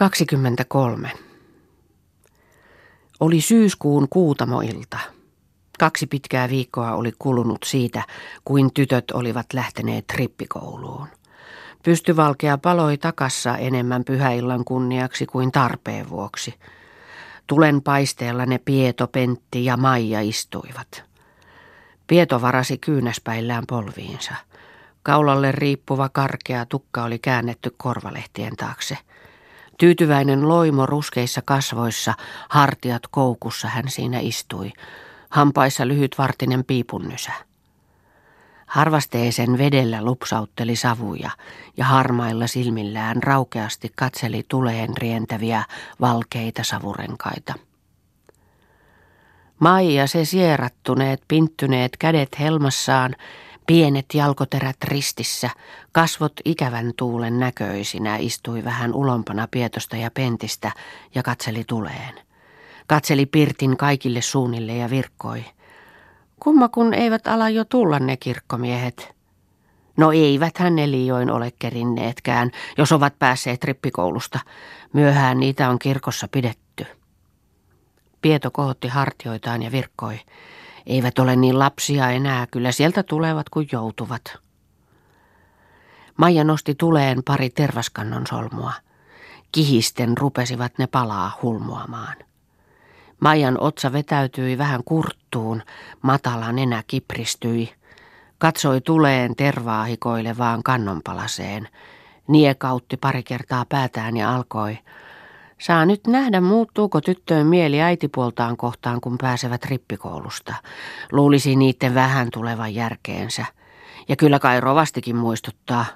23. Oli syyskuun kuutamoilta. Kaksi pitkää viikkoa oli kulunut siitä, kuin tytöt olivat lähteneet rippikouluun. Pystyvalkea paloi takassa enemmän pyhäillan kunniaksi kuin tarpeen vuoksi. Tulen paisteella ne Pieto, Pentti ja Maija istuivat. Pieto varasi kyynäspäillään polviinsa. Kaulalle riippuva karkea tukka oli käännetty korvalehtien taakse – Tyytyväinen loimo ruskeissa kasvoissa, hartiat koukussa hän siinä istui. Hampaissa lyhyt vartinen piipunnysä. Harvasteisen vedellä lupsautteli savuja ja harmailla silmillään raukeasti katseli tuleen rientäviä valkeita savurenkaita. Maija se sierattuneet, pinttyneet kädet helmassaan Pienet jalkoterät ristissä, kasvot ikävän tuulen näköisinä, istui vähän ulompana Pietosta ja Pentistä ja katseli tuleen. Katseli Pirtin kaikille suunnille ja virkkoi. Kumma kun eivät ala jo tulla ne kirkkomiehet. No eivät hän liioin ole kerinneetkään, jos ovat päässeet rippikoulusta. Myöhään niitä on kirkossa pidetty. Pieto kohotti hartioitaan ja virkkoi. Eivät ole niin lapsia enää, kyllä sieltä tulevat kuin joutuvat. Maija nosti tuleen pari tervaskannon solmua. Kihisten rupesivat ne palaa hulmuamaan. Maijan otsa vetäytyi vähän kurttuun, matala nenä kipristyi. Katsoi tuleen tervaa hikoilevaan kannonpalaseen. Niekautti pari kertaa päätään ja alkoi – Saa nyt nähdä, muuttuuko tyttöön mieli äitipuoltaan kohtaan, kun pääsevät rippikoulusta. Luulisi niiden vähän tulevan järkeensä. Ja kyllä kai rovastikin muistuttaa.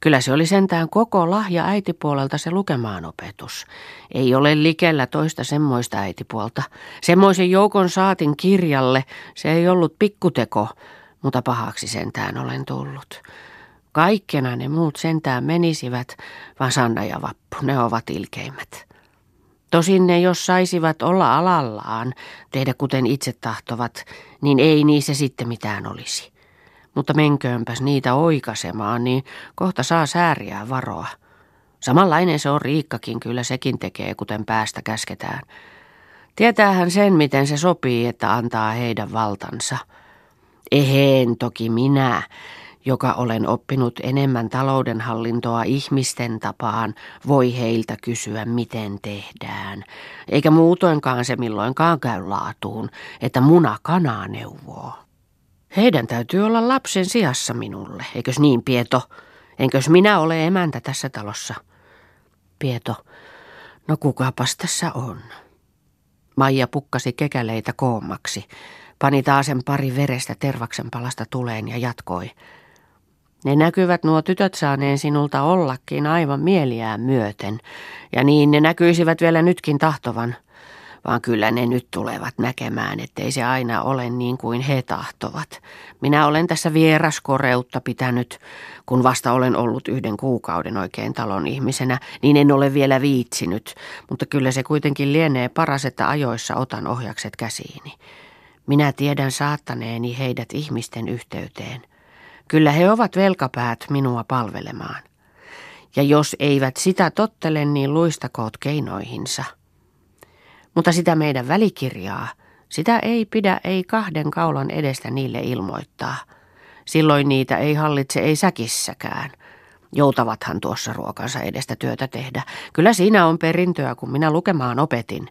Kyllä se oli sentään koko lahja äitipuolelta se lukemaan opetus. Ei ole likellä toista semmoista äitipuolta. Semmoisen joukon saatin kirjalle, se ei ollut pikkuteko, mutta pahaksi sentään olen tullut. Kaikkena ne muut sentään menisivät, vaan Sanna ja Vappu, ne ovat ilkeimmät. Tosin ne, jos saisivat olla alallaan, tehdä kuten itse tahtovat, niin ei niissä sitten mitään olisi. Mutta menköönpäs niitä oikasemaan, niin kohta saa sääriä varoa. Samanlainen se on Riikkakin, kyllä sekin tekee, kuten päästä käsketään. Tietäähän sen, miten se sopii, että antaa heidän valtansa. Eheen toki minä, joka olen oppinut enemmän taloudenhallintoa ihmisten tapaan, voi heiltä kysyä, miten tehdään. Eikä muutoinkaan se milloinkaan käy laatuun, että muna kanaa neuvoo. Heidän täytyy olla lapsen sijassa minulle, eikös niin, Pieto? Enkös minä ole emäntä tässä talossa? Pieto, no kukapas tässä on? Maija pukkasi kekäleitä koommaksi, pani taasen pari verestä tervaksen palasta tuleen ja jatkoi. Ne näkyvät nuo tytöt saaneen sinulta ollakin aivan mieliään myöten, ja niin ne näkyisivät vielä nytkin tahtovan. Vaan kyllä ne nyt tulevat näkemään, ettei se aina ole niin kuin he tahtovat. Minä olen tässä vieraskoreutta pitänyt, kun vasta olen ollut yhden kuukauden oikein talon ihmisenä, niin en ole vielä viitsinyt, mutta kyllä se kuitenkin lienee paras, että ajoissa otan ohjakset käsiini. Minä tiedän saattaneeni heidät ihmisten yhteyteen – Kyllä he ovat velkapäät minua palvelemaan. Ja jos eivät sitä tottele, niin luistakoot keinoihinsa. Mutta sitä meidän välikirjaa, sitä ei pidä ei kahden kaulan edestä niille ilmoittaa. Silloin niitä ei hallitse ei säkissäkään. Joutavathan tuossa ruokansa edestä työtä tehdä. Kyllä siinä on perintöä, kun minä lukemaan opetin.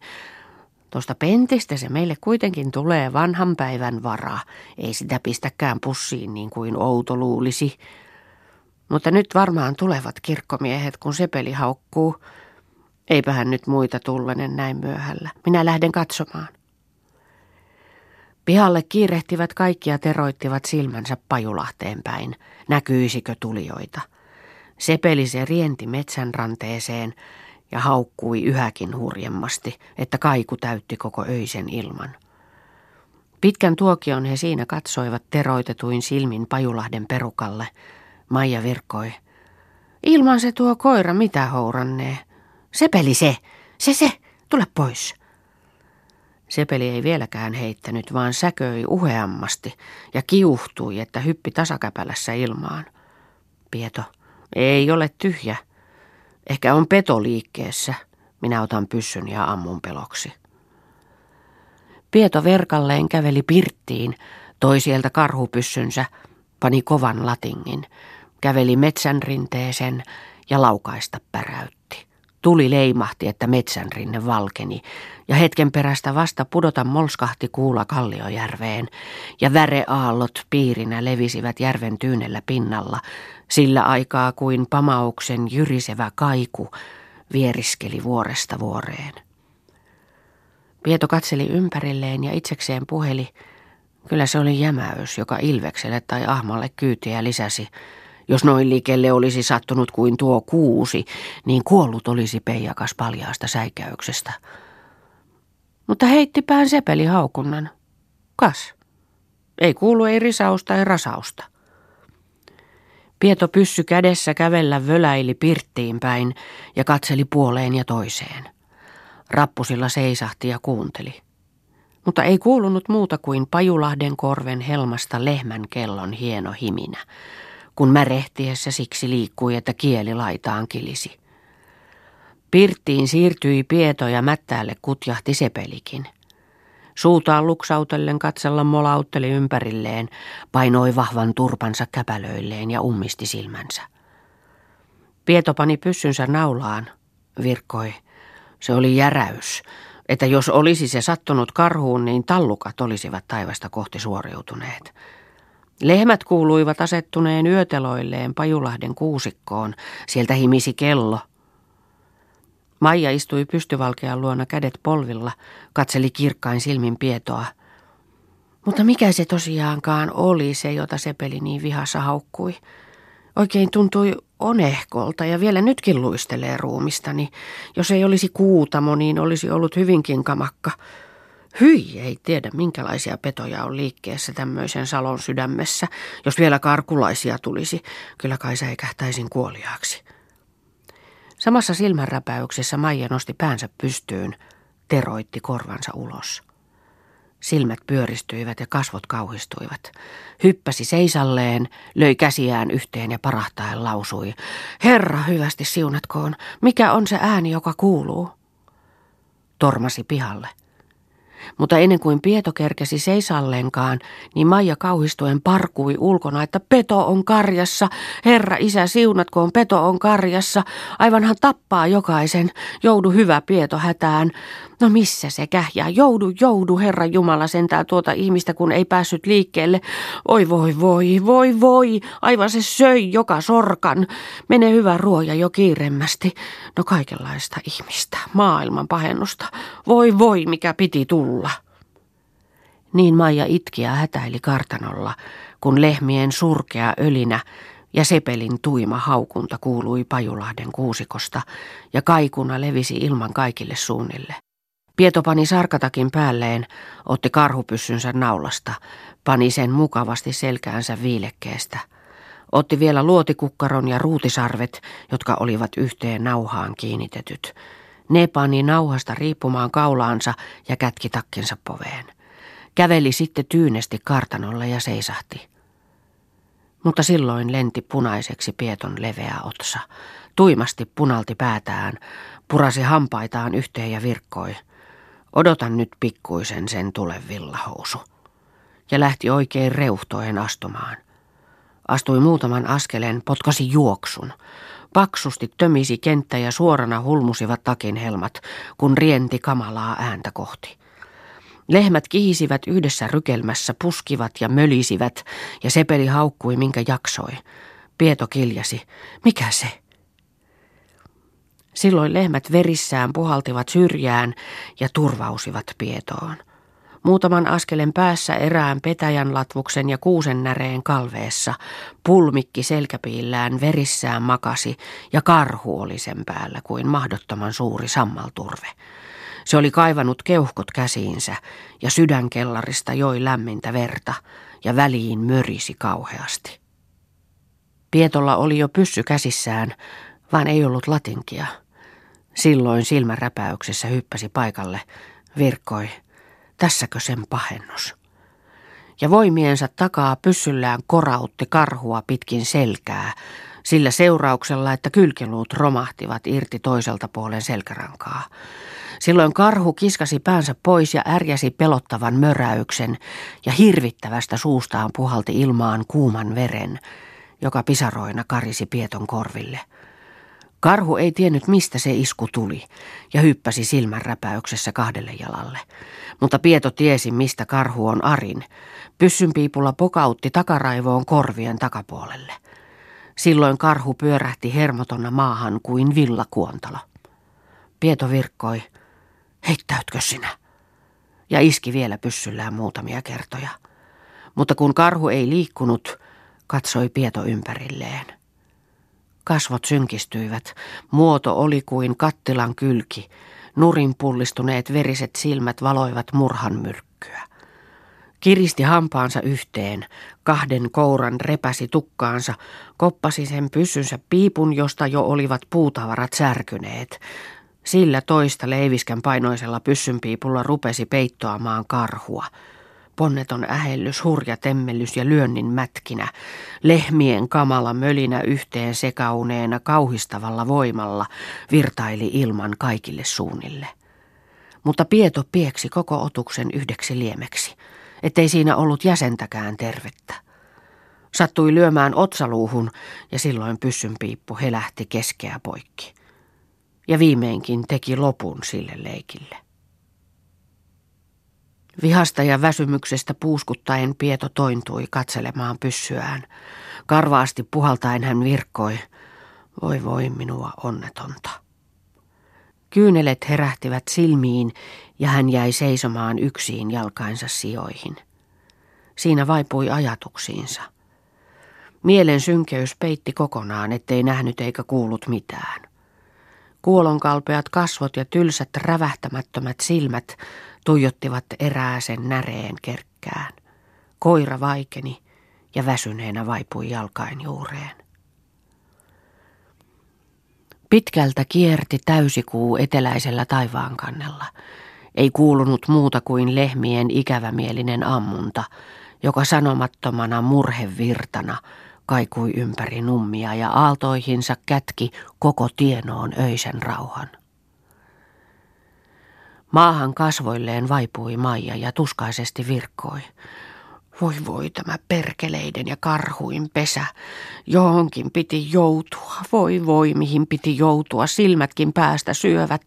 Tuosta pentistä se meille kuitenkin tulee vanhan päivän vara. Ei sitä pistäkään pussiin niin kuin outo luulisi. Mutta nyt varmaan tulevat kirkkomiehet, kun se peli haukkuu. Eipähän nyt muita tullenen näin myöhällä. Minä lähden katsomaan. Pihalle kiirehtivät kaikki ja teroittivat silmänsä pajulahteen päin. Näkyisikö tulijoita? Sepeli se rienti metsän ranteeseen ja haukkui yhäkin hurjemmasti, että kaiku täytti koko öisen ilman. Pitkän tuokion he siinä katsoivat teroitetuin silmin Pajulahden perukalle. Maija virkkoi. Ilman se tuo koira mitä hourannee. Sepeli se, se se, tule pois. Sepeli ei vieläkään heittänyt, vaan säköi uheammasti ja kiuhtui, että hyppi tasakäpälässä ilmaan. Pieto, ei ole tyhjä. Ehkä on peto liikkeessä. Minä otan pyssyn ja ammun peloksi. Pieto verkalleen käveli pirttiin, toi sieltä karhupyssynsä, pani kovan latingin, käveli metsän rinteeseen ja laukaista päräytti. Tuli leimahti, että metsän rinne valkeni, ja hetken perästä vasta pudota molskahti kuula Kalliojärveen, ja väreaallot piirinä levisivät järven tyynellä pinnalla, sillä aikaa kuin pamauksen jyrisevä kaiku vieriskeli vuoresta vuoreen. Pieto katseli ympärilleen ja itsekseen puheli. Kyllä se oli jämäys, joka Ilvekselle tai Ahmalle kyytiä lisäsi. Jos noin liikelle olisi sattunut kuin tuo kuusi, niin kuollut olisi peijakas paljaasta säikäyksestä. Mutta heitti pään sepeli haukunnan. Kas. Ei kuulu ei risausta ei rasausta. Pieto pyssy kädessä kävellä völäili pirttiin päin ja katseli puoleen ja toiseen. Rappusilla seisahti ja kuunteli. Mutta ei kuulunut muuta kuin Pajulahden korven helmasta lehmän kellon hieno himinä, kun märehtiessä siksi liikkui, että kieli laitaan kilisi. Pirttiin siirtyi Pieto ja mättäälle kutjahti sepelikin. Suutaan luksautellen katsella molautteli ympärilleen, painoi vahvan turpansa käpälöilleen ja ummisti silmänsä. Pieto pani pyssynsä naulaan, virkkoi. Se oli järäys, että jos olisi se sattunut karhuun, niin tallukat olisivat taivasta kohti suoriutuneet. Lehmät kuuluivat asettuneen yöteloilleen Pajulahden kuusikkoon. Sieltä himisi kello. Maija istui pystyvalkean luona kädet polvilla, katseli kirkkain silmin pietoa. Mutta mikä se tosiaankaan oli se, jota Sepeli niin vihassa haukkui? Oikein tuntui onehkolta ja vielä nytkin luistelee ruumistani. Jos ei olisi kuutamo, niin olisi ollut hyvinkin kamakka. Hyi, ei tiedä minkälaisia petoja on liikkeessä tämmöisen salon sydämessä. Jos vielä karkulaisia tulisi, kyllä kai säikähtäisin kuoliaaksi. Samassa silmänräpäyksessä Maija nosti päänsä pystyyn, teroitti korvansa ulos. Silmät pyöristyivät ja kasvot kauhistuivat. Hyppäsi seisalleen, löi käsiään yhteen ja parahtaen lausui. Herra hyvästi siunatkoon, mikä on se ääni, joka kuuluu? Tormasi pihalle. Mutta ennen kuin Pieto kerkesi seisalleenkaan, niin Maija kauhistuen parkui ulkona, että peto on karjassa. Herra isä siunatkoon, peto on karjassa. Aivan hän tappaa jokaisen. Joudu hyvä Pieto hätään. No missä se kähjää? Joudu, joudu, Herra Jumala, sentää tuota ihmistä, kun ei päässyt liikkeelle. Oi voi, voi, voi, voi. Aivan se söi joka sorkan. Mene hyvä ruoja jo kiiremmästi. No kaikenlaista ihmistä, maailman pahennusta. Voi, voi, mikä piti tulla. Niin Maija itki ja hätäili kartanolla, kun lehmien surkea ölinä ja Sepelin tuima haukunta kuului Pajulahden kuusikosta ja kaikuna levisi ilman kaikille suunnille. Pieto pani sarkatakin päälleen, otti karhupyssynsä naulasta, pani sen mukavasti selkäänsä viilekkeestä. Otti vielä luotikukkaron ja ruutisarvet, jotka olivat yhteen nauhaan kiinnitetyt. Ne pani nauhasta riippumaan kaulaansa ja kätki takkinsa poveen. Käveli sitten tyynesti kartanolle ja seisahti. Mutta silloin lenti punaiseksi Pieton leveä otsa. Tuimasti punalti päätään, purasi hampaitaan yhteen ja virkkoi – Odotan nyt pikkuisen sen tule villahousu. Ja lähti oikein reuhtoen astumaan. Astui muutaman askeleen, potkasi juoksun. Paksusti tömisi kenttä ja suorana hulmusivat takin helmat, kun rienti kamalaa ääntä kohti. Lehmät kihisivät yhdessä rykelmässä, puskivat ja mölisivät, ja sepeli haukkui minkä jaksoi. Pieto kiljasi. Mikä se? Silloin lehmät verissään puhaltivat syrjään ja turvausivat pietoon. Muutaman askelen päässä erään petäjän latvuksen ja kuusen näreen kalveessa pulmikki selkäpiillään verissään makasi ja karhu oli sen päällä kuin mahdottoman suuri sammalturve. Se oli kaivanut keuhkot käsiinsä ja sydänkellarista joi lämmintä verta ja väliin mörisi kauheasti. Pietolla oli jo pyssy käsissään, vaan ei ollut latinkia. Silloin silmäräpäyksessä hyppäsi paikalle, virkkoi, tässäkö sen pahennus. Ja voimiensa takaa pyssyllään korautti karhua pitkin selkää, Sillä seurauksella, että kylkiluut romahtivat irti toiselta puolen selkärankaa. Silloin karhu kiskasi päänsä pois ja ärjäsi pelottavan möräyksen ja hirvittävästä suustaan puhalti ilmaan kuuman veren, joka pisaroina karisi Pieton korville. Karhu ei tiennyt, mistä se isku tuli, ja hyppäsi silmän räpäyksessä kahdelle jalalle. Mutta Pieto tiesi, mistä karhu on Arin. Pyssynpiipulla pokautti takaraivoon korvien takapuolelle. Silloin karhu pyörähti hermotonna maahan kuin villakuontalo. Pieto virkkoi, heittäytkö sinä? Ja iski vielä pyssyllään muutamia kertoja. Mutta kun karhu ei liikkunut, katsoi Pieto ympärilleen. Kasvot synkistyivät, muoto oli kuin kattilan kylki, nurin pullistuneet veriset silmät valoivat murhan myrkkyä. Kiristi hampaansa yhteen, kahden kouran repäsi tukkaansa, koppasi sen pyssynsä piipun, josta jo olivat puutavarat särkyneet. Sillä toista leiviskän painoisella pyssynpiipulla rupesi peittoamaan karhua. Ponneton ähellys, hurja temmellys ja lyönnin mätkinä, lehmien kamala mölinä yhteen sekauneena kauhistavalla voimalla virtaili ilman kaikille suunnille. Mutta Pieto pieksi koko otuksen yhdeksi liemeksi, ettei siinä ollut jäsentäkään tervettä. Sattui lyömään otsaluuhun ja silloin pyssynpiippu helähti keskeä poikki. Ja viimeinkin teki lopun sille leikille. Vihasta ja väsymyksestä puuskuttaen Pieto tointui katselemaan pyssyään. Karvaasti puhaltaen hän virkkoi, voi voi minua onnetonta. Kyynelet herähtivät silmiin ja hän jäi seisomaan yksin jalkainsa sijoihin. Siinä vaipui ajatuksiinsa. Mielen synkeys peitti kokonaan, ettei nähnyt eikä kuullut mitään. Kuolonkalpeat kasvot ja tylsät rävähtämättömät silmät tuijottivat erääsen näreen kerkkään. Koira vaikeni ja väsyneenä vaipui jalkain juureen. Pitkältä kierti täysikuu eteläisellä taivaankannella. Ei kuulunut muuta kuin lehmien ikävämielinen ammunta, joka sanomattomana murhevirtana kaikui ympäri nummia ja aaltoihinsa kätki koko tienoon öisen rauhan. Maahan kasvoilleen vaipui Maija ja tuskaisesti virkkoi. Voi voi tämä perkeleiden ja karhuin pesä. Johonkin piti joutua. Voi voi mihin piti joutua. Silmätkin päästä syövät.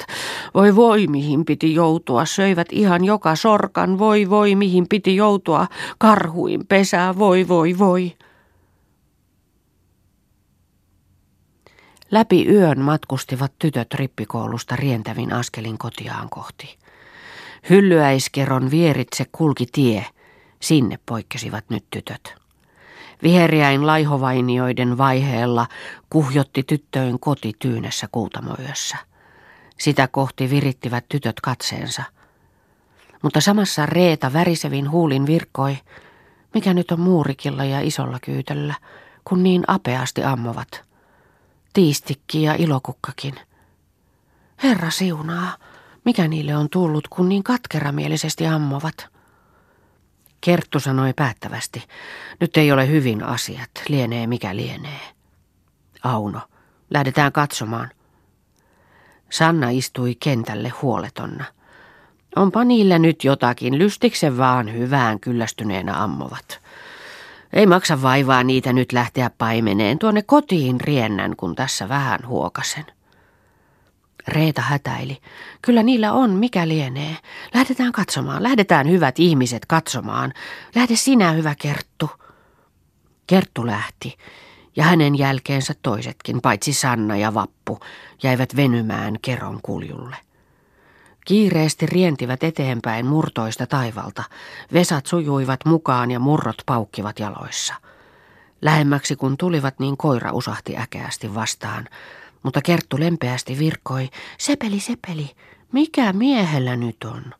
Voi voi mihin piti joutua. Söivät ihan joka sorkan. Voi voi mihin piti joutua. Karhuin pesä. Voi voi voi. Läpi yön matkustivat tytöt rippikoulusta rientävin askelin kotiaan kohti. Hyllyäiskeron vieritse kulki tie, sinne poikkesivat nyt tytöt. Viheriäin laihovainioiden vaiheella kuhjotti tyttöön koti tyynessä kuutamoyössä. Sitä kohti virittivät tytöt katseensa. Mutta samassa Reeta värisevin huulin virkkoi, mikä nyt on muurikilla ja isolla kyytöllä, kun niin apeasti ammovat – tiistikki ja ilokukkakin. Herra siunaa, mikä niille on tullut, kun niin katkeramielisesti ammovat? Kerttu sanoi päättävästi, nyt ei ole hyvin asiat, lienee mikä lienee. Auno, lähdetään katsomaan. Sanna istui kentälle huoletonna. Onpa niillä nyt jotakin, lystiksen vaan hyvään kyllästyneenä ammovat. Ei maksa vaivaa niitä nyt lähteä paimeneen tuonne kotiin riennän, kun tässä vähän huokasen. Reeta hätäili. Kyllä niillä on, mikä lienee. Lähdetään katsomaan, lähdetään hyvät ihmiset katsomaan. Lähde sinä, hyvä Kerttu. Kerttu lähti, ja hänen jälkeensä toisetkin, paitsi Sanna ja Vappu, jäivät venymään keron kuljulle. Kiireesti rientivät eteenpäin murtoista taivalta. Vesat sujuivat mukaan ja murrot paukkivat jaloissa. Lähemmäksi kun tulivat, niin koira usahti äkeästi vastaan. Mutta Kerttu lempeästi virkoi, sepeli, sepeli, mikä miehellä nyt on?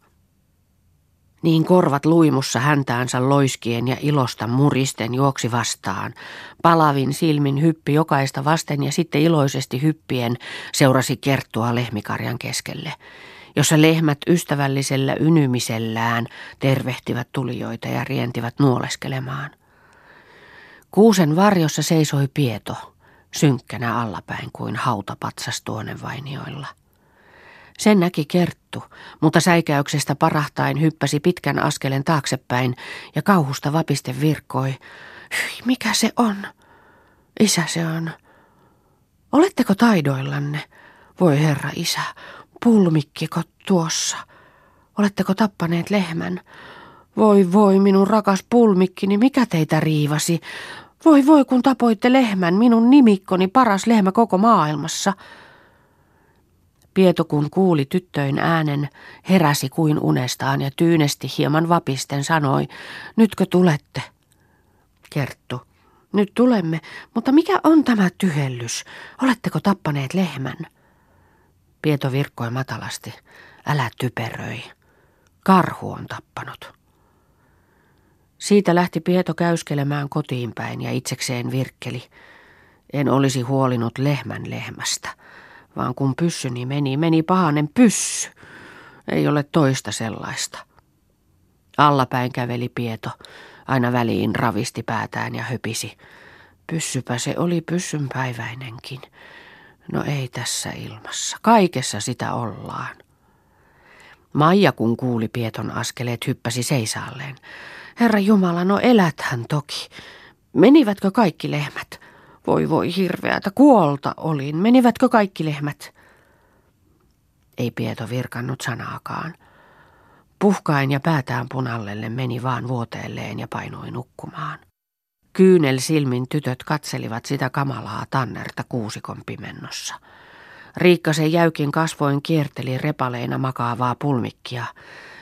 Niin korvat luimussa häntäänsä loiskien ja ilosta muristen juoksi vastaan. Palavin silmin hyppi jokaista vasten ja sitten iloisesti hyppien seurasi Kerttua lehmikarjan keskelle jossa lehmät ystävällisellä ynymisellään tervehtivät tulijoita ja rientivät nuoleskelemaan. Kuusen varjossa seisoi Pieto, synkkänä allapäin kuin hautapatsas tuonne vainioilla. Sen näki Kerttu, mutta säikäyksestä parahtain hyppäsi pitkän askelen taaksepäin ja kauhusta vapiste virkkoi. Mikä se on? Isä se on. Oletteko taidoillanne? Voi herra isä, pulmikkiko tuossa? Oletteko tappaneet lehmän? Voi voi, minun rakas pulmikkini, mikä teitä riivasi? Voi voi, kun tapoitte lehmän, minun nimikkoni paras lehmä koko maailmassa. Pieto kun kuuli tyttöin äänen, heräsi kuin unestaan ja tyynesti hieman vapisten sanoi, nytkö tulette? Kerttu, nyt tulemme, mutta mikä on tämä tyhellys? Oletteko tappaneet lehmän? Pieto virkkoi matalasti. Älä typeröi. Karhu on tappanut. Siitä lähti Pieto käyskelemään kotiin päin ja itsekseen virkkeli. En olisi huolinut lehmän lehmästä, vaan kun pyssyni meni, meni pahanen pyssy. Ei ole toista sellaista. Allapäin käveli Pieto, aina väliin ravisti päätään ja höpisi. Pyssypä se oli pyssynpäiväinenkin. No ei tässä ilmassa, kaikessa sitä ollaan. Maija kun kuuli Pieton askeleet hyppäsi seisaalleen. Herra Jumala, no eläthän toki. Menivätkö kaikki lehmät? Voi voi hirveätä, kuolta olin. Menivätkö kaikki lehmät? Ei Pieto virkannut sanaakaan. Puhkain ja päätään punallelle meni vaan vuoteelleen ja painoi nukkumaan. Kyynel silmin tytöt katselivat sitä kamalaa tannerta kuusikon pimennossa. Riikkasen jäykin kasvoin kierteli repaleina makaavaa pulmikkia,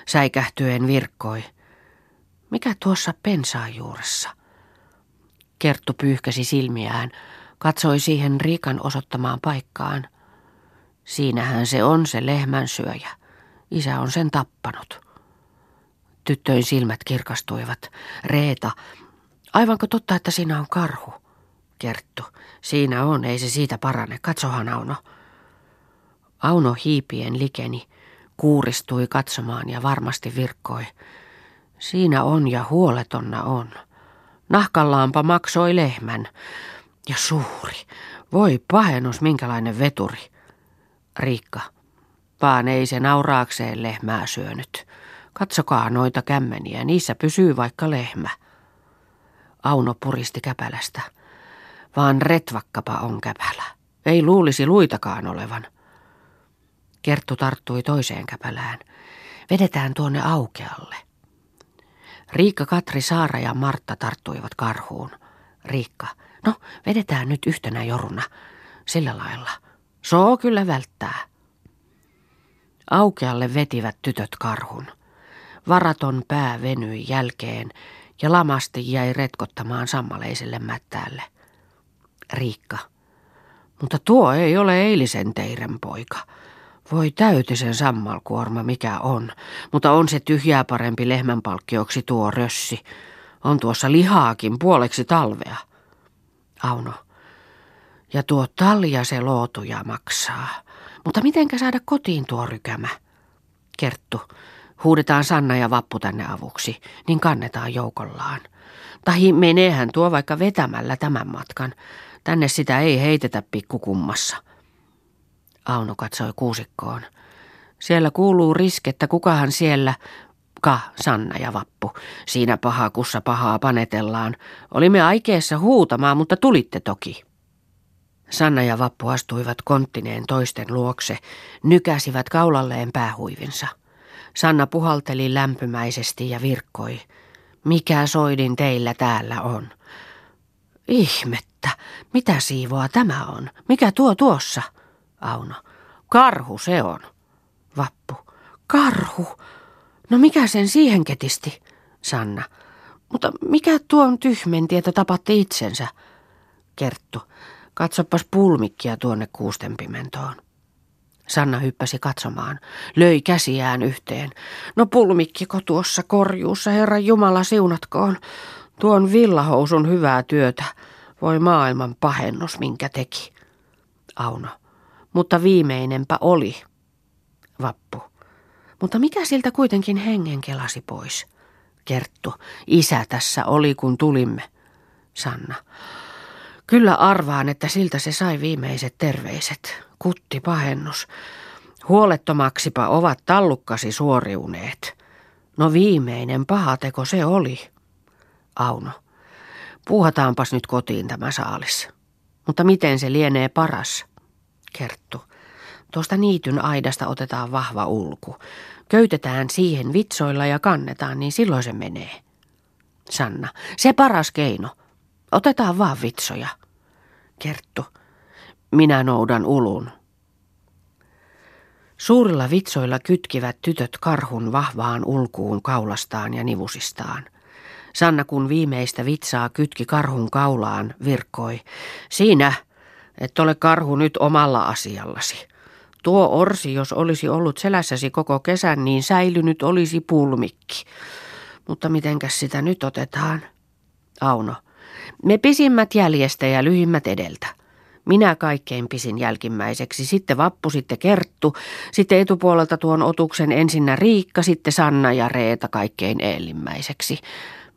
säikähtyen virkkoi – mikä tuossa pensaan juuressa? Kerttu pyyhkäsi silmiään, katsoi siihen Riikan osoittamaan paikkaan. Siinähän se on se lehmän syöjä. Isä on sen tappanut. Tyttöin silmät kirkastuivat. Reeta, aivanko totta, että siinä on karhu? Kerttu, siinä on, ei se siitä parane. Katsohan Auno. Auno hiipien likeni, kuuristui katsomaan ja varmasti virkkoi. Siinä on ja huoletonna on. Nahkallaanpa maksoi lehmän. Ja suuri. Voi pahennus, minkälainen veturi. Riikka. Vaan ei se nauraakseen lehmää syönyt. Katsokaa noita kämmeniä, niissä pysyy vaikka lehmä. Auno puristi käpälästä. Vaan retvakkapa on käpälä. Ei luulisi luitakaan olevan. Kerttu tarttui toiseen käpälään. Vedetään tuonne aukealle. Riikka, Katri, Saara ja Martta tarttuivat karhuun. Riikka, no vedetään nyt yhtenä joruna. Sillä lailla. Soo kyllä välttää. Aukealle vetivät tytöt karhun. Varaton pää venyi jälkeen ja lamasti jäi retkottamaan sammaleiselle mättäälle. Riikka. Mutta tuo ei ole eilisen teiren poika. Voi täytisen sammalkuorma mikä on, mutta on se tyhjää parempi lehmänpalkkioksi tuo rössi. On tuossa lihaakin puoleksi talvea. Auno. Ja tuo talja se lootuja maksaa. Mutta mitenkä saada kotiin tuo rykämä? Kerttu. Huudetaan Sanna ja Vappu tänne avuksi, niin kannetaan joukollaan. Tahi meneehän tuo vaikka vetämällä tämän matkan. Tänne sitä ei heitetä pikkukummassa. Auno katsoi kuusikkoon. Siellä kuuluu riskettä, kukahan siellä, ka, Sanna ja Vappu. Siinä paha kussa pahaa panetellaan. Olimme aikeessa huutamaan, mutta tulitte toki. Sanna ja Vappu astuivat konttineen toisten luokse, nykäsivät kaulalleen päähuivinsa. Sanna puhalteli lämpömäisesti ja virkkoi. Mikä soidin teillä täällä on? Ihmettä, mitä siivoa tämä on? Mikä tuo tuossa? Auno. Karhu se on. Vappu. Karhu? No mikä sen siihen ketisti? Sanna. Mutta mikä tuon tyhmenti, että tapatte itsensä? Kerttu. Katsopas pulmikkia tuonne kuustenpimentoon. Sanna hyppäsi katsomaan, löi käsiään yhteen. No pulmikkiko tuossa korjuussa, Herra Jumala siunatkoon. Tuon villahousun hyvää työtä. Voi maailman pahennus, minkä teki. Auno mutta viimeinenpä oli. Vappu. Mutta mikä siltä kuitenkin hengen kelasi pois? Kerttu. Isä tässä oli, kun tulimme. Sanna. Kyllä arvaan, että siltä se sai viimeiset terveiset. Kutti pahennus. Huolettomaksipa ovat tallukkasi suoriuneet. No viimeinen pahateko se oli. Auno. Puuhataanpas nyt kotiin tämä saalis. Mutta miten se lienee paras? Kerttu. Tuosta niityn aidasta otetaan vahva ulku. Köytetään siihen vitsoilla ja kannetaan, niin silloin se menee. Sanna. Se paras keino. Otetaan vaan vitsoja. Kerttu. Minä noudan ulun. Suurilla vitsoilla kytkivät tytöt karhun vahvaan ulkuun kaulastaan ja nivusistaan. Sanna kun viimeistä vitsaa kytki karhun kaulaan, virkkoi. Siinä, et ole karhu nyt omalla asiallasi. Tuo orsi, jos olisi ollut selässäsi koko kesän, niin säilynyt olisi pulmikki. Mutta mitenkäs sitä nyt otetaan? Auno. Me pisimmät jäljestä ja lyhimmät edeltä. Minä kaikkein pisin jälkimmäiseksi, sitten Vappu, sitten Kerttu, sitten etupuolelta tuon otuksen ensinnä Riikka, sitten Sanna ja Reeta kaikkein eelimmäiseksi.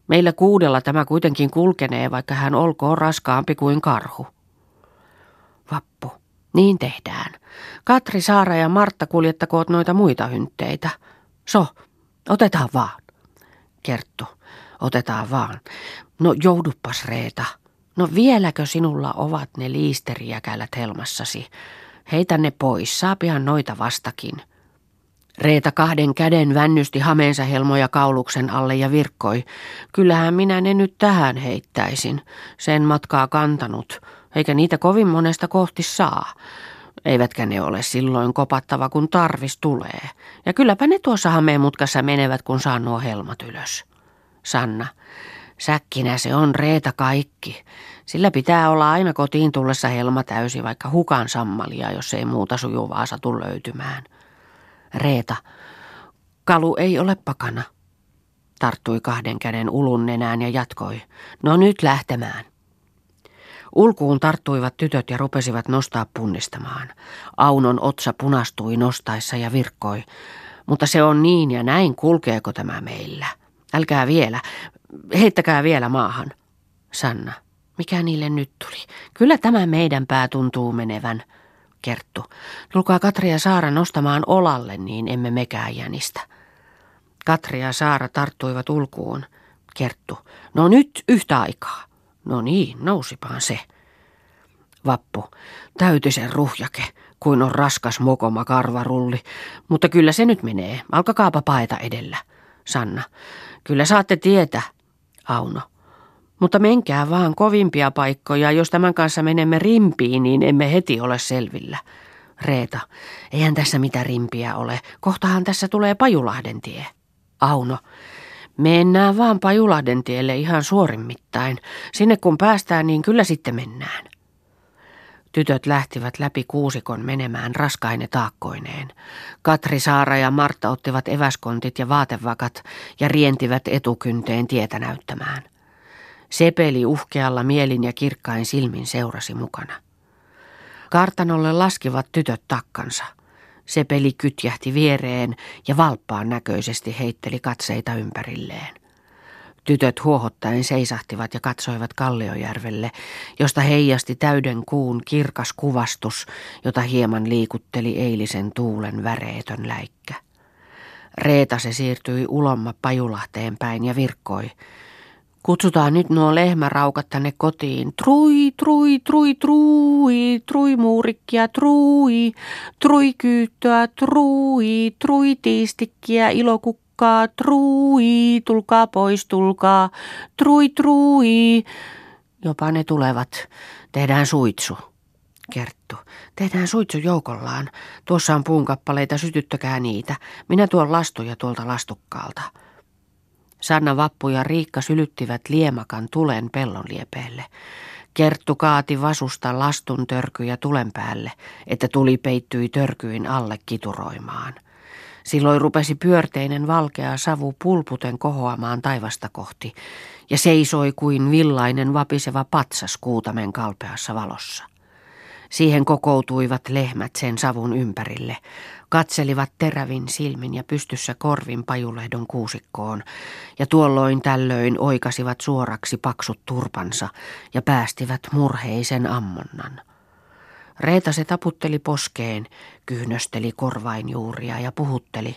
Meillä kuudella tämä kuitenkin kulkenee, vaikka hän olkoon raskaampi kuin karhu. Vappu, niin tehdään. Katri, Saara ja Martta kuljettakoot noita muita hyntteitä. So, otetaan vaan. Kerttu, otetaan vaan. No joudupas Reeta. No vieläkö sinulla ovat ne liisteriäkälät helmassasi? Heitä ne pois, saapihan noita vastakin. Reeta kahden käden vännysti hameensa helmoja kauluksen alle ja virkkoi. Kyllähän minä ne nyt tähän heittäisin. Sen matkaa kantanut, eikä niitä kovin monesta kohti saa. Eivätkä ne ole silloin kopattava, kun tarvis tulee. Ja kylläpä ne tuossa hameen mutkassa menevät, kun saa nuo helmat ylös. Sanna, säkkinä se on Reeta kaikki. Sillä pitää olla aina kotiin tullessa helma täysi, vaikka hukan sammalia, jos ei muuta sujuvaa satu löytymään. Reeta, kalu ei ole pakana. Tarttui kahden käden ulun nenään ja jatkoi. No nyt lähtemään. Ulkuun tarttuivat tytöt ja rupesivat nostaa punnistamaan. Aunon otsa punastui nostaessa ja virkkoi. Mutta se on niin ja näin, kulkeeko tämä meillä? Älkää vielä, heittäkää vielä maahan. Sanna, mikä niille nyt tuli? Kyllä tämä meidän pää tuntuu menevän. Kerttu, tulkaa Katri ja Saara nostamaan olalle, niin emme mekään jänistä. Katri ja Saara tarttuivat ulkuun. Kerttu, no nyt yhtä aikaa. No niin, nousipaan se. Vappu, täytisen ruhjake, kuin on raskas mokoma karvarulli. Mutta kyllä se nyt menee. Alkakaapa paeta edellä. Sanna, kyllä saatte tietä. Auno, mutta menkää vaan kovimpia paikkoja. Jos tämän kanssa menemme rimpiin, niin emme heti ole selvillä. Reeta, eihän tässä mitään rimpiä ole. Kohtahan tässä tulee Pajulahden tie. Auno, Mennään vaan Pajulahden tielle ihan suorimmittain. Sinne kun päästään, niin kyllä sitten mennään. Tytöt lähtivät läpi kuusikon menemään raskaine taakkoineen. Katri Saara ja Martta ottivat eväskontit ja vaatevakat ja rientivät etukynteen tietä näyttämään. Sepeli uhkealla mielin ja kirkkain silmin seurasi mukana. Kartanolle laskivat tytöt takkansa – se peli kytjähti viereen ja valppaan näköisesti heitteli katseita ympärilleen. Tytöt huohottaen seisahtivat ja katsoivat Kalliojärvelle, josta heijasti täyden kuun kirkas kuvastus, jota hieman liikutteli eilisen tuulen väreetön läikkä. Reeta se siirtyi ulomma Pajulahteen päin ja virkkoi. Kutsutaan nyt nuo lehmäraukat tänne kotiin. Trui, trui, trui, trui, trui muurikkia, trui, trui kyyttöä, trui, trui tiistikkiä, ilokukkaa, trui, tulkaa pois, tulkaa, trui, trui. Jopa ne tulevat. Tehdään suitsu. Kerttu. Tehdään suitsu joukollaan. Tuossa on puunkappaleita, sytyttäkää niitä. Minä tuon lastuja tuolta lastukkaalta. Sanna Vappu ja Riikka sylyttivät liemakan tulen pellon liepeelle. Kerttu kaati vasusta lastun törkyjä tulen päälle, että tuli peittyi törkyin alle kituroimaan. Silloin rupesi pyörteinen valkea savu pulputen kohoamaan taivasta kohti ja seisoi kuin villainen vapiseva patsas kuutamen kalpeassa valossa. Siihen kokoutuivat lehmät sen savun ympärille, katselivat terävin silmin ja pystyssä korvin pajulehdon kuusikkoon, ja tuolloin tällöin oikasivat suoraksi paksut turpansa ja päästivät murheisen ammonnan. Reeta se taputteli poskeen, kyhnösteli korvainjuuria ja puhutteli.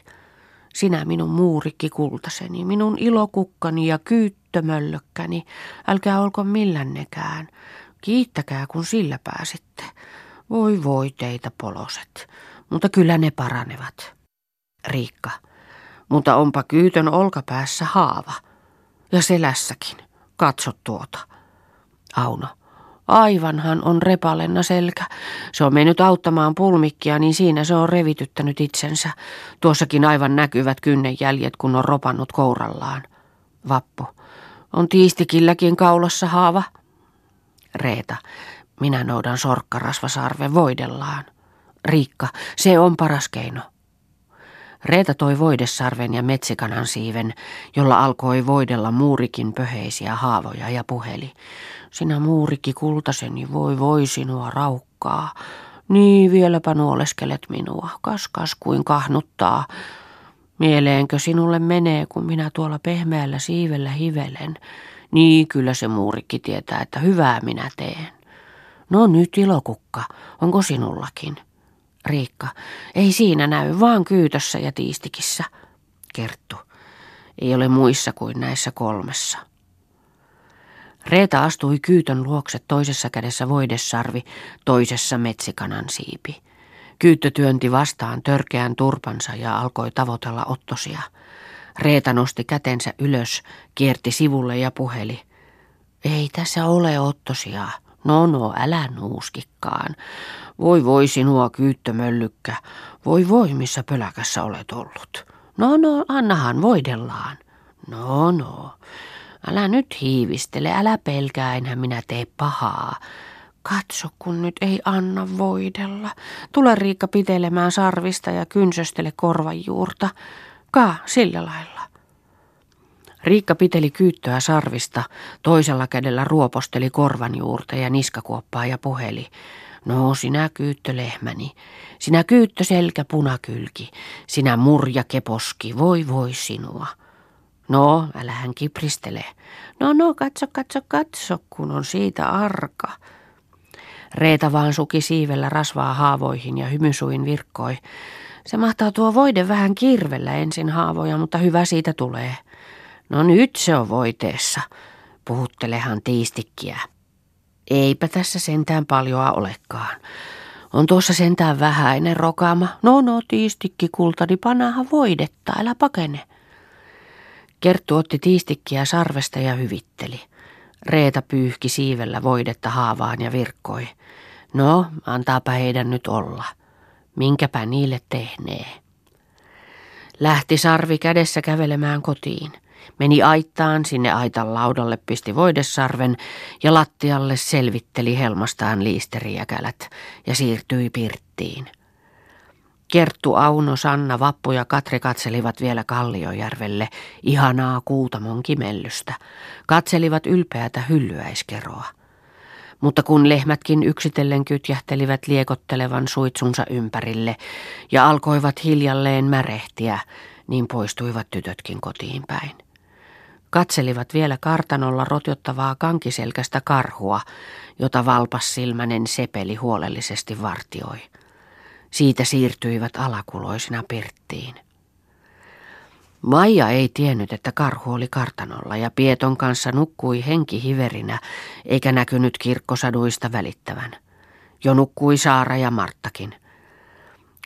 Sinä minun muurikki kultaseni, minun ilokukkani ja kyyttömöllökkäni, älkää olko millännekään. Kiittäkää, kun sillä pääsitte. Voi voi teitä poloset, mutta kyllä ne paranevat. Riikka, mutta onpa kyytön olkapäässä haava. Ja selässäkin. Katso tuota. Auno, aivanhan on repalenna selkä. Se on mennyt auttamaan pulmikkia, niin siinä se on revityttänyt itsensä. Tuossakin aivan näkyvät kynnenjäljet, kun on ropannut kourallaan. Vappu, on tiistikilläkin kaulassa haava. Reeta, minä noudan sorkkarasvasarve voidellaan. Riikka, se on paras keino. Reeta toi voidesarven ja metsikanan siiven, jolla alkoi voidella muurikin pöheisiä haavoja ja puheli. Sinä muurikki kultaseni, voi voi sinua raukkaa. Niin vieläpä nuoleskelet minua, kaskas kuin kahnuttaa. Mieleenkö sinulle menee, kun minä tuolla pehmeällä siivellä hivelen? Niin kyllä se muurikki tietää, että hyvää minä teen. No nyt ilokukka, onko sinullakin? Riikka, ei siinä näy, vaan kyytössä ja tiistikissä. Kerttu, ei ole muissa kuin näissä kolmessa. Reeta astui kyytön luokse toisessa kädessä voidessarvi, toisessa metsikanan siipi. Kyyttö työnti vastaan törkeän turpansa ja alkoi tavoitella ottosia. Reeta nosti kätensä ylös, kierti sivulle ja puheli. Ei tässä ole ottosia. No no, älä nuuskikkaan. Voi voi sinua kyyttömöllykkä. Voi voi, missä pöläkässä olet ollut. No no, annahan voidellaan. No no. Älä nyt hiivistele, älä pelkää, enhän minä tee pahaa. Katso, kun nyt ei anna voidella. Tule Riikka pitelemään sarvista ja kynsöstele korvanjuurta. Ka, sillä lailla. Riikka piteli kyyttöä sarvista, toisella kädellä ruoposteli korvanjuurta ja niskakuoppaa ja puheli. No, sinä kyyttö lehmäni, sinä kyyttö selkä punakylki, sinä murja keposki, voi voi sinua. No, älähän kipristele. No, no, katso, katso, katso, kun on siitä arka. Reeta vaan suki siivellä rasvaa haavoihin ja hymysuin virkkoi. Se mahtaa tuo voide vähän kirvellä ensin haavoja, mutta hyvä siitä tulee. No nyt se on voiteessa, puhuttelehan tiistikkiä. Eipä tässä sentään paljoa olekaan. On tuossa sentään vähäinen rokaama. No no, tiistikki kultani, panaha voidetta, älä pakene. Kerttu otti tiistikkiä sarvesta ja hyvitteli. Reeta pyyhki siivellä voidetta haavaan ja virkkoi. No, antaapa heidän nyt olla. Minkäpä niille tehnee. Lähti sarvi kädessä kävelemään kotiin. Meni aittaan, sinne aitan laudalle pisti voidesarven ja lattialle selvitteli helmastaan liisteriäkälät ja siirtyi pirttiin. Kerttu, Auno, Sanna, Vappu ja Katri katselivat vielä Kalliojärvelle ihanaa kuutamon kimellystä. Katselivat ylpeätä hyllyäiskeroa. Mutta kun lehmätkin yksitellen kytjähtelivät liekottelevan suitsunsa ympärille ja alkoivat hiljalleen märehtiä, niin poistuivat tytötkin kotiin päin. Katselivat vielä kartanolla rotjottavaa kankiselkästä karhua, jota valpassilmänen sepeli huolellisesti vartioi. Siitä siirtyivät alakuloisina Perttiin. Maija ei tiennyt, että karhu oli kartanolla ja Pieton kanssa nukkui henki hiverinä, eikä näkynyt kirkkosaduista välittävän. Jo nukkui Saara ja Marttakin.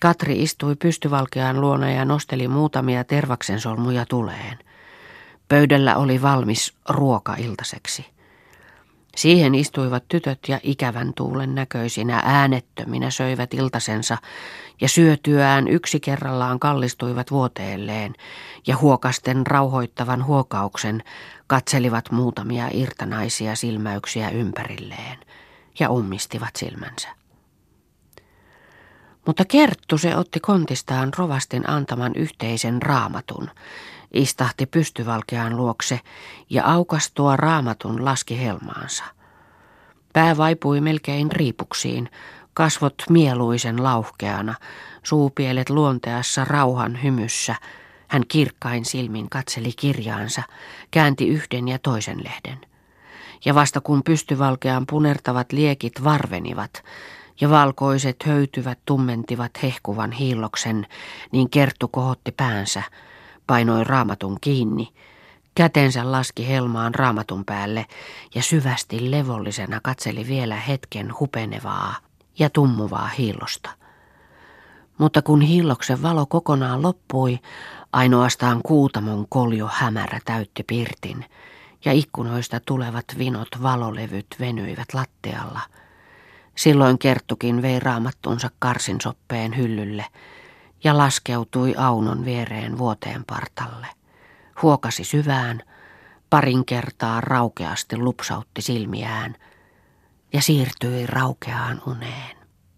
Katri istui pystyvalkean luona ja nosteli muutamia tervaksen solmuja tuleen. Pöydällä oli valmis ruoka iltaseksi. Siihen istuivat tytöt ja ikävän tuulen näköisinä äänettöminä söivät iltasensa ja syötyään yksi kerrallaan kallistuivat vuoteelleen ja huokasten rauhoittavan huokauksen katselivat muutamia irtanaisia silmäyksiä ympärilleen ja ummistivat silmänsä. Mutta Kerttu se otti kontistaan rovastin antaman yhteisen raamatun, istahti pystyvalkeaan luokse ja aukastua raamatun laski helmaansa. Pää vaipui melkein riipuksiin, kasvot mieluisen lauhkeana, suupielet luonteassa rauhan hymyssä. Hän kirkkain silmin katseli kirjaansa, käänti yhden ja toisen lehden. Ja vasta kun pystyvalkean punertavat liekit varvenivat, ja valkoiset höytyvät tummentivat hehkuvan hiilloksen, niin Kerttu kohotti päänsä, painoi raamatun kiinni, kätensä laski helmaan raamatun päälle ja syvästi levollisena katseli vielä hetken hupenevaa ja tummuvaa hiillosta. Mutta kun hiilloksen valo kokonaan loppui, ainoastaan kuutamon koljo hämärä täytti pirtin, ja ikkunoista tulevat vinot valolevyt venyivät lattialla – Silloin Kerttukin vei raamattunsa karsinsoppeen hyllylle ja laskeutui Aunon viereen vuoteen partalle. Huokasi syvään, parin kertaa raukeasti lupsautti silmiään ja siirtyi raukeaan uneen.